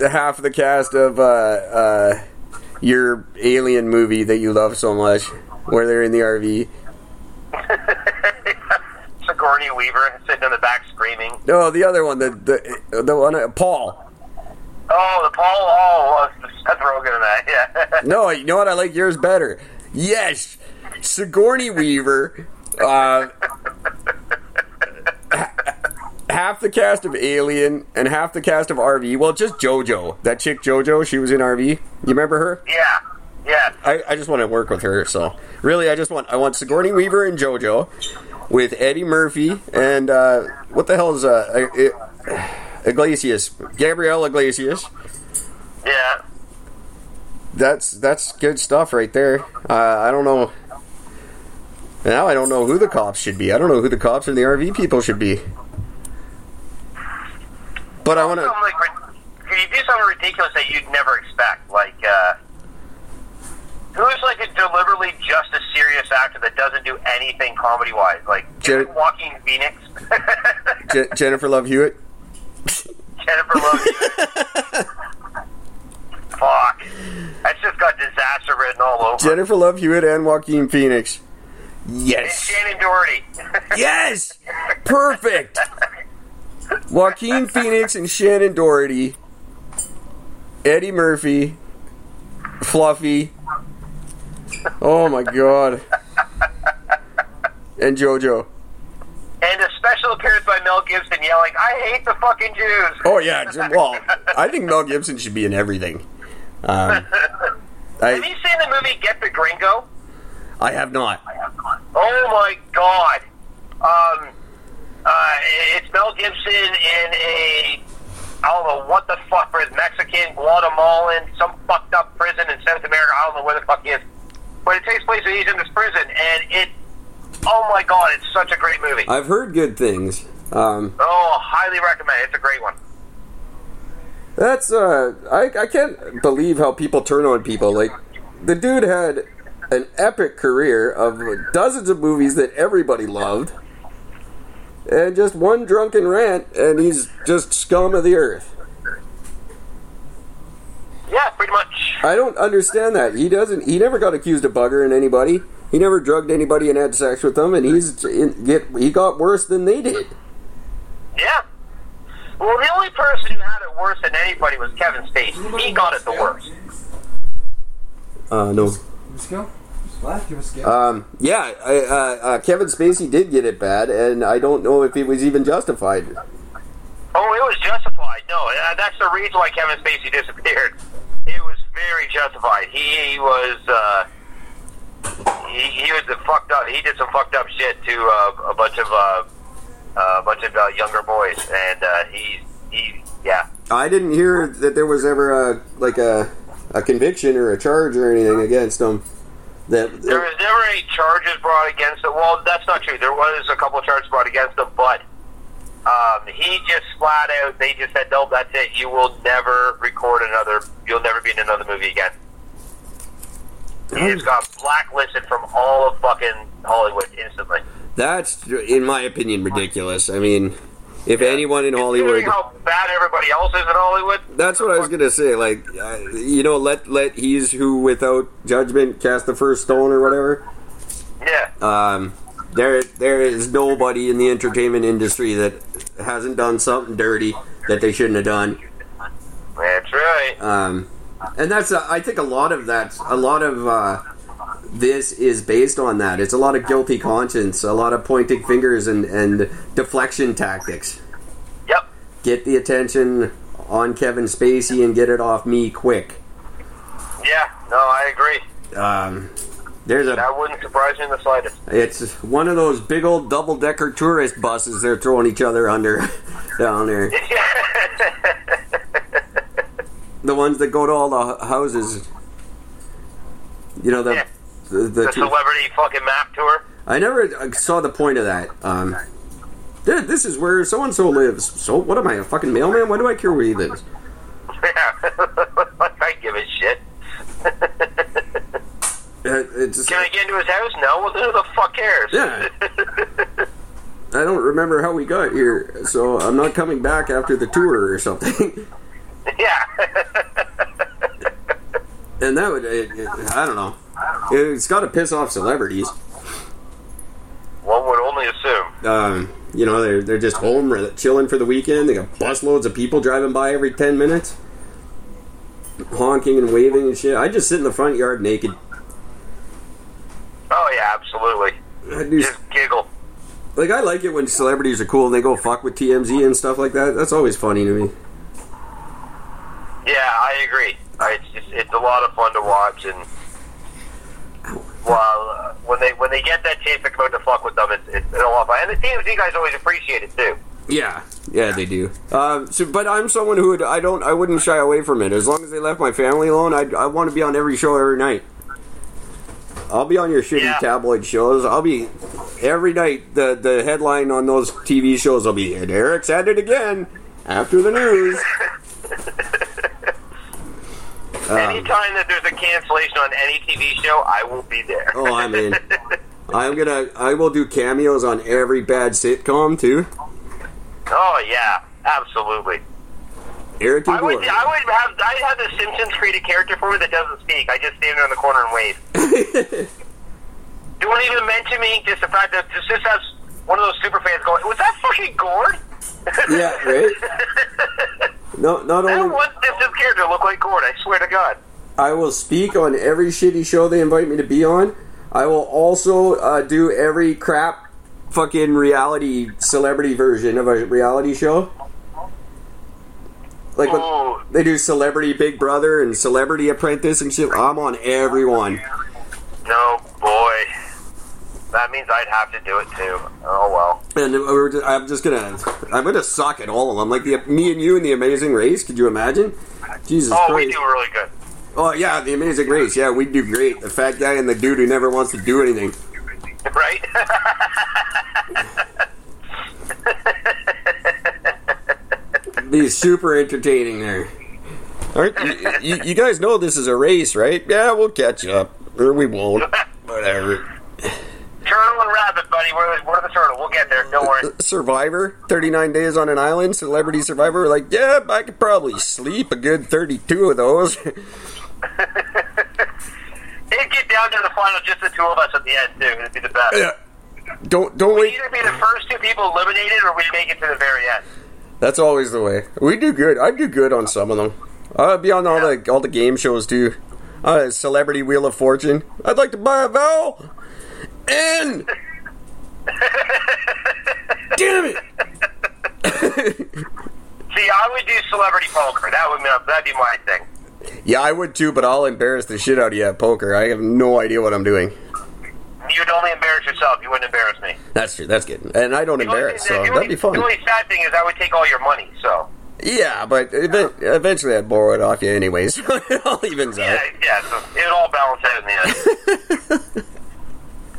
half the cast of uh, uh, your alien movie that you love so much, where they're in the RV. <laughs> Sigourney Weaver sitting in the back screaming. No, the other one, the the the one, uh, Paul. Oh, the Paul. Oh, Seth Rogen in that. Yeah. <laughs> No, you know what? I like yours better. Yes, Sigourney Weaver. Uh, half the cast of Alien and half the cast of RV. Well, just JoJo. That chick JoJo, she was in RV. You remember her? yeah. Yeah. I, I just want to work with her. So really, I just want I want Sigourney Weaver and JoJo with Eddie Murphy and uh, what the hell is uh, Iglesias? Gabriel Iglesias. Yeah. That's that's good stuff right there. Uh, I don't know. Now I don't know who the cops should be. I don't know who the cops and the RV people should be. But I want to. Like you do something ridiculous that you'd never expect, like uh, who's like a deliberately just a serious actor that doesn't do anything comedy wise, like Jen- Joaquin Phoenix, <laughs> Je- Jennifer Love Hewitt. <laughs> Jennifer Love. Hewitt. <laughs> Fuck, that's just got disaster written all over. Jennifer Love Hewitt and Joaquin Phoenix. and Yes. Shannen Doherty. Yes! Perfect! Joaquin Phoenix and Shannen Doherty. Eddie Murphy. Fluffy. Oh my god. And JoJo. and a special appearance by Mel Gibson yelling, "I hate the fucking Jews." Oh yeah, well, I think Mel Gibson should be in everything. Um, <laughs> Have you seen the movie Get the Gringo? I have not. Oh my god. Um, uh, it's Mel Gibson in a, I don't know what the fuck, for his Mexican, Guatemalan, some fucked up prison in South America. I don't know where the fuck he is. But it takes place and he's in this prison, and it, oh my god, it's such a great movie. I've heard good things. Um, Oh, highly recommend it. It's a great one. That's uh, I I can't believe how people turn on people. Like the dude had an epic career of dozens of movies that everybody loved, and just one drunken rant, and he's just scum of the earth. Yeah, pretty much. I don't understand that. He doesn't. He never got accused of buggering anybody. He never drugged anybody and had sex with them, and he's in, get he got worse than they did. Yeah. Well, the only person who had it worse than anybody was Kevin Spacey. He got it the worst. Uh, no. Let's a skill. Splash, give a skill. Um, yeah, I, uh, uh, Kevin Spacey did get it bad, and I don't know if it was even justified. Oh, it was justified. No, uh, that's the reason why Kevin Spacey disappeared. It was very justified. He was, uh, he, he was the fucked up. He did some fucked up shit to uh, a bunch of, uh, uh, a bunch of uh, younger boys, and uh, he, he, yeah. I didn't hear that there was ever a like a a conviction or a charge or anything against him. That There was never any charges brought against him. Well, that's not true. There was a couple of charges brought against him, but um, he just flat out, they just said, no, that's it. You will never record another, you'll never be in another movie again. He just got blacklisted from all of fucking Hollywood instantly. that's in my opinion ridiculous. I mean, if anyone in Hollywood, how bad everybody else is in Hollywood, that's what I was gonna say. Like, uh, you know, let let he's who without judgment cast the first stone or whatever. yeah. Um, there there is nobody in the entertainment industry that hasn't done something dirty that they shouldn't have done. That's right. um, and that's uh, I think a lot of that a lot of uh, this is based on that. It's a lot of guilty conscience, a lot of pointing fingers and and deflection tactics. Yep. Get the attention on Kevin Spacey and get it off me quick. Yeah. No, I agree. Um, there's a That wouldn't surprise me in the slightest. it's one of those big old double decker tourist buses they're throwing each other under <laughs> down there. <laughs> The ones that go to all the houses. You know the Yeah. The, the the two- celebrity fucking map tour. I never uh, saw the point of that. Um, dude, this is where so and so lives. So what am I, a fucking mailman? Why do I care where he lives? Yeah. <laughs> I give a shit. <laughs> Uh, just, Can I get into his house? No. Well, who the fuck cares? Yeah. <laughs> I don't remember how we got here, so I'm not coming back after the tour or something. yeah. and that would it, it, I don't know. It's got to piss off celebrities. One would only assume. Um, you know, they're they're just home or chilling for the weekend. They got busloads of people driving by every ten minutes, honking and waving and shit. I just sit in the front yard naked. Oh yeah, absolutely. I do, Just giggle. like I like it when celebrities are cool and they go fuck with TMZ and stuff like that. That's always funny to me. Yeah, I agree. I, it's just, it's a lot of fun to watch, and well, uh, when they when they get that chance to come out to fuck with them, it's, it's, it's a lot of fun. And the TMZ guys always appreciate it too. Yeah, yeah, they do. Uh, so, but I'm someone who would, I don't, I wouldn't shy away from it as long as they left my family alone. I, I want to be on every show every night. I'll be on your shitty Yeah. tabloid shows. I'll be every night. The the headline on those TV shows will be and Eric's at it again after the news. Um, Anytime that there's a cancellation on any TV show, I will be there. oh, I'm in. <laughs> I'm gonna. I will do cameos on every bad sitcom too. oh yeah, absolutely. Eric I would. I would have, I have the Simpsons create a character for me that doesn't speak. I just stand there in the corner and wave. <laughs> Don't even mention me. Just the fact that just, just has one of those super fans going, "Was that fucking Gord?" Yeah, right? <laughs> No, not I only. don't want Simpsons character look like Gord. I swear to God. I will speak on every shitty show they invite me to be on. I will also uh, do every crap fucking reality celebrity version of a reality show. Like when they do Celebrity Big Brother and Celebrity Apprentice and shit. I'm on everyone. No boy. That means I'd have to do it too. Oh well. And we're just, I'm just gonna, I'm gonna suck at all of them. Like the me and you in the Amazing Race. Could you imagine? Jesus Oh, we Christ! do really good. Oh yeah, the Amazing Race. Yeah, we do great. The fat guy and the dude who never wants to do anything. <laughs> Right? <laughs> be super entertaining there. Aren't you, you, you guys know this is a race, right? Yeah, we'll catch up, or we won't. <laughs> Whatever. Turtle and rabbit, buddy. We're, we're the turtle. We'll get there. Don't worry. <laughs> Survivor, 39 days on an island, Celebrity Survivor. Like, yeah, I could probably sleep a good 32 of those. <laughs> It'd get down to the final, just the two of us at the end, too. It'd be the best. yeah. Don't don't We'd wait. either be the first two people eliminated or we'd make it to the very end. That's always the way. We do good. I do good on some of them. I'll be on all the all the game shows too. Uh, Celebrity Wheel of Fortune. I'd like to buy a vowel. Damn it. <laughs> See, I would do celebrity poker. That would be, that'd be my thing. Yeah, I would too, but I'll embarrass the shit out of you at poker. I have no idea what I'm doing. You'd only embarrass yourself. You wouldn't embarrass me. That's true. That's good. And I don't The embarrass, so that'd only- be fun. The only sad thing is I would take all your money. So Yeah, but ev- eventually I'd borrow it off you anyways. <laughs> It all evens yeah, out. yeah. So it all balances out in the end, <laughs>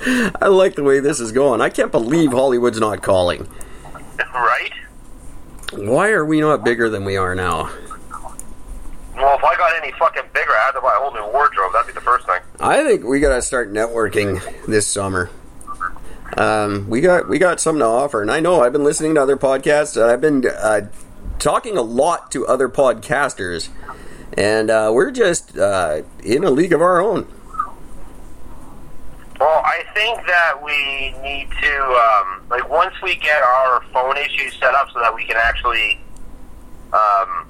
I like the way this is going. I can't believe Hollywood's not calling. right? Why are we not bigger than we are now? Well, if I got any fucking bigger, I had to buy a whole new wardrobe. That'd be the first thing. I think we gotta start networking this summer. Um, we got we got something to offer, and I know I've been listening to other podcasts, and I've been uh, talking a lot to other podcasters, and uh, we're just uh, in a league of our own. Well, I think that we need to, um, like, once we get our phone issues set up so that we can actually um,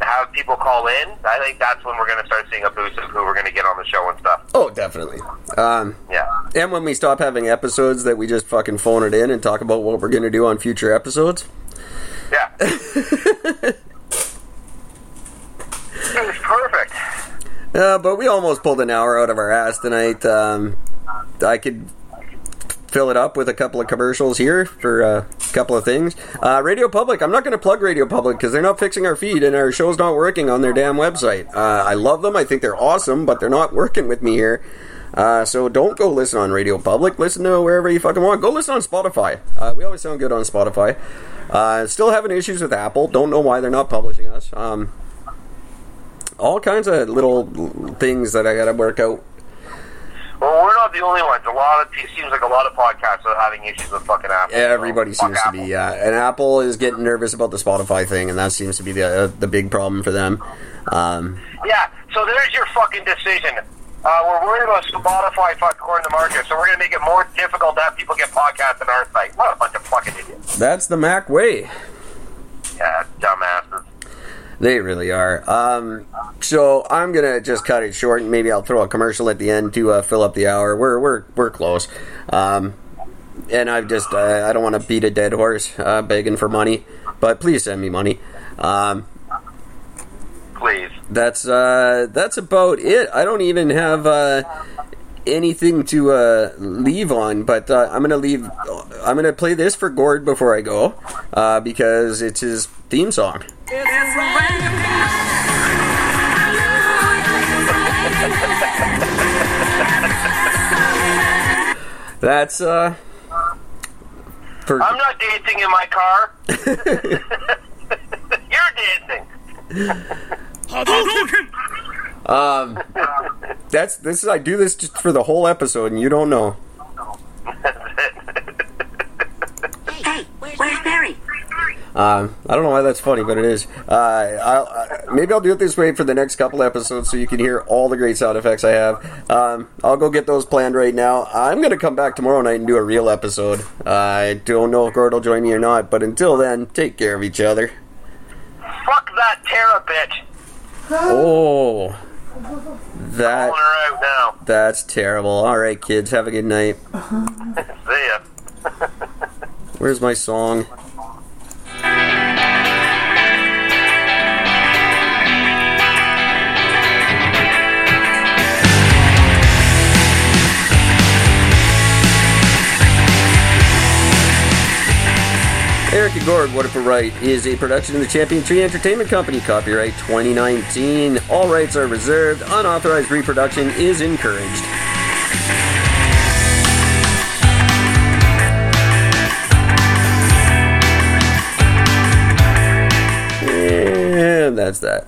have people call in, I think that's when we're going to start seeing a boost of who we're going to get on the show and stuff. Oh, definitely. Um, Yeah. and when we stop having episodes that we just fucking phone it in and talk about what we're gonna do on future episodes. Yeah. <laughs> it was perfect. Uh, but we almost pulled an hour out of our ass tonight. Um, I could fill it up with a couple of commercials here for uh, a couple of things. Uh, Radio Public, I'm not going to plug Radio Public because they're not fixing our feed and our show's not working on their damn website. Uh, I love them. I think they're awesome, but they're not working with me here. Uh, so don't go listen on Radio Public. Listen to wherever you fucking want. Go listen on Spotify. Uh, we always sound good on Spotify. Uh, still having issues with Apple. Don't know why they're not publishing us. Um, all kinds of little things that I got to work out. Well, we're not the only ones. A lot of it seems like a lot of podcasts are having issues with fucking Apple. Everybody So, seems to Apple. be, yeah. And Apple is getting nervous about the Spotify thing, and that seems to be the uh, the big problem for them. Um, Yeah, so there's your fucking decision. Uh, we're worried about Spotify fucking cornering the market, so we're going to make it more difficult to have people get podcasts on our site. What a bunch of fucking idiots. that's the Mac way. Yeah, dumbasses. They really are. Um, so I'm gonna just cut it short, and maybe I'll throw a commercial at the end to uh, fill up the hour. We're we're we're close. Um, and I've just uh, I don't want to beat a dead horse uh, begging for money, but please send me money. Um, Please. that's uh, that's about it. I don't even have uh, anything to uh, leave on, but uh, I'm gonna leave. I'm gonna play this for Gord before I go uh, because it's his theme song. <laughs> That's uh, for I'm not dancing in my car. <laughs> <laughs> You're dancing. um, that's this. Is, I do this just for the whole episode, and you don't know. Hey, where's Barry? Um, I don't know why that's funny, but it is. Uh, I'll, uh, maybe I'll do it this way for the next couple episodes, so you can hear all the great sound effects I have. Um, I'll go get those planned right now. I'm gonna come back tomorrow night and do a real episode. I don't know if Gord will join me or not, but until then, take care of each other. Fuck that Tara bitch. Oh, that Pulling her out now. that's terrible. All right, kids, have a good night. <laughs> See ya. <laughs> Where's my song? Eric Gord, What If We're Right, is a production of the Champion Tree Entertainment Company, copyright 2019. All rights are reserved, unauthorized reproduction is encouraged. That.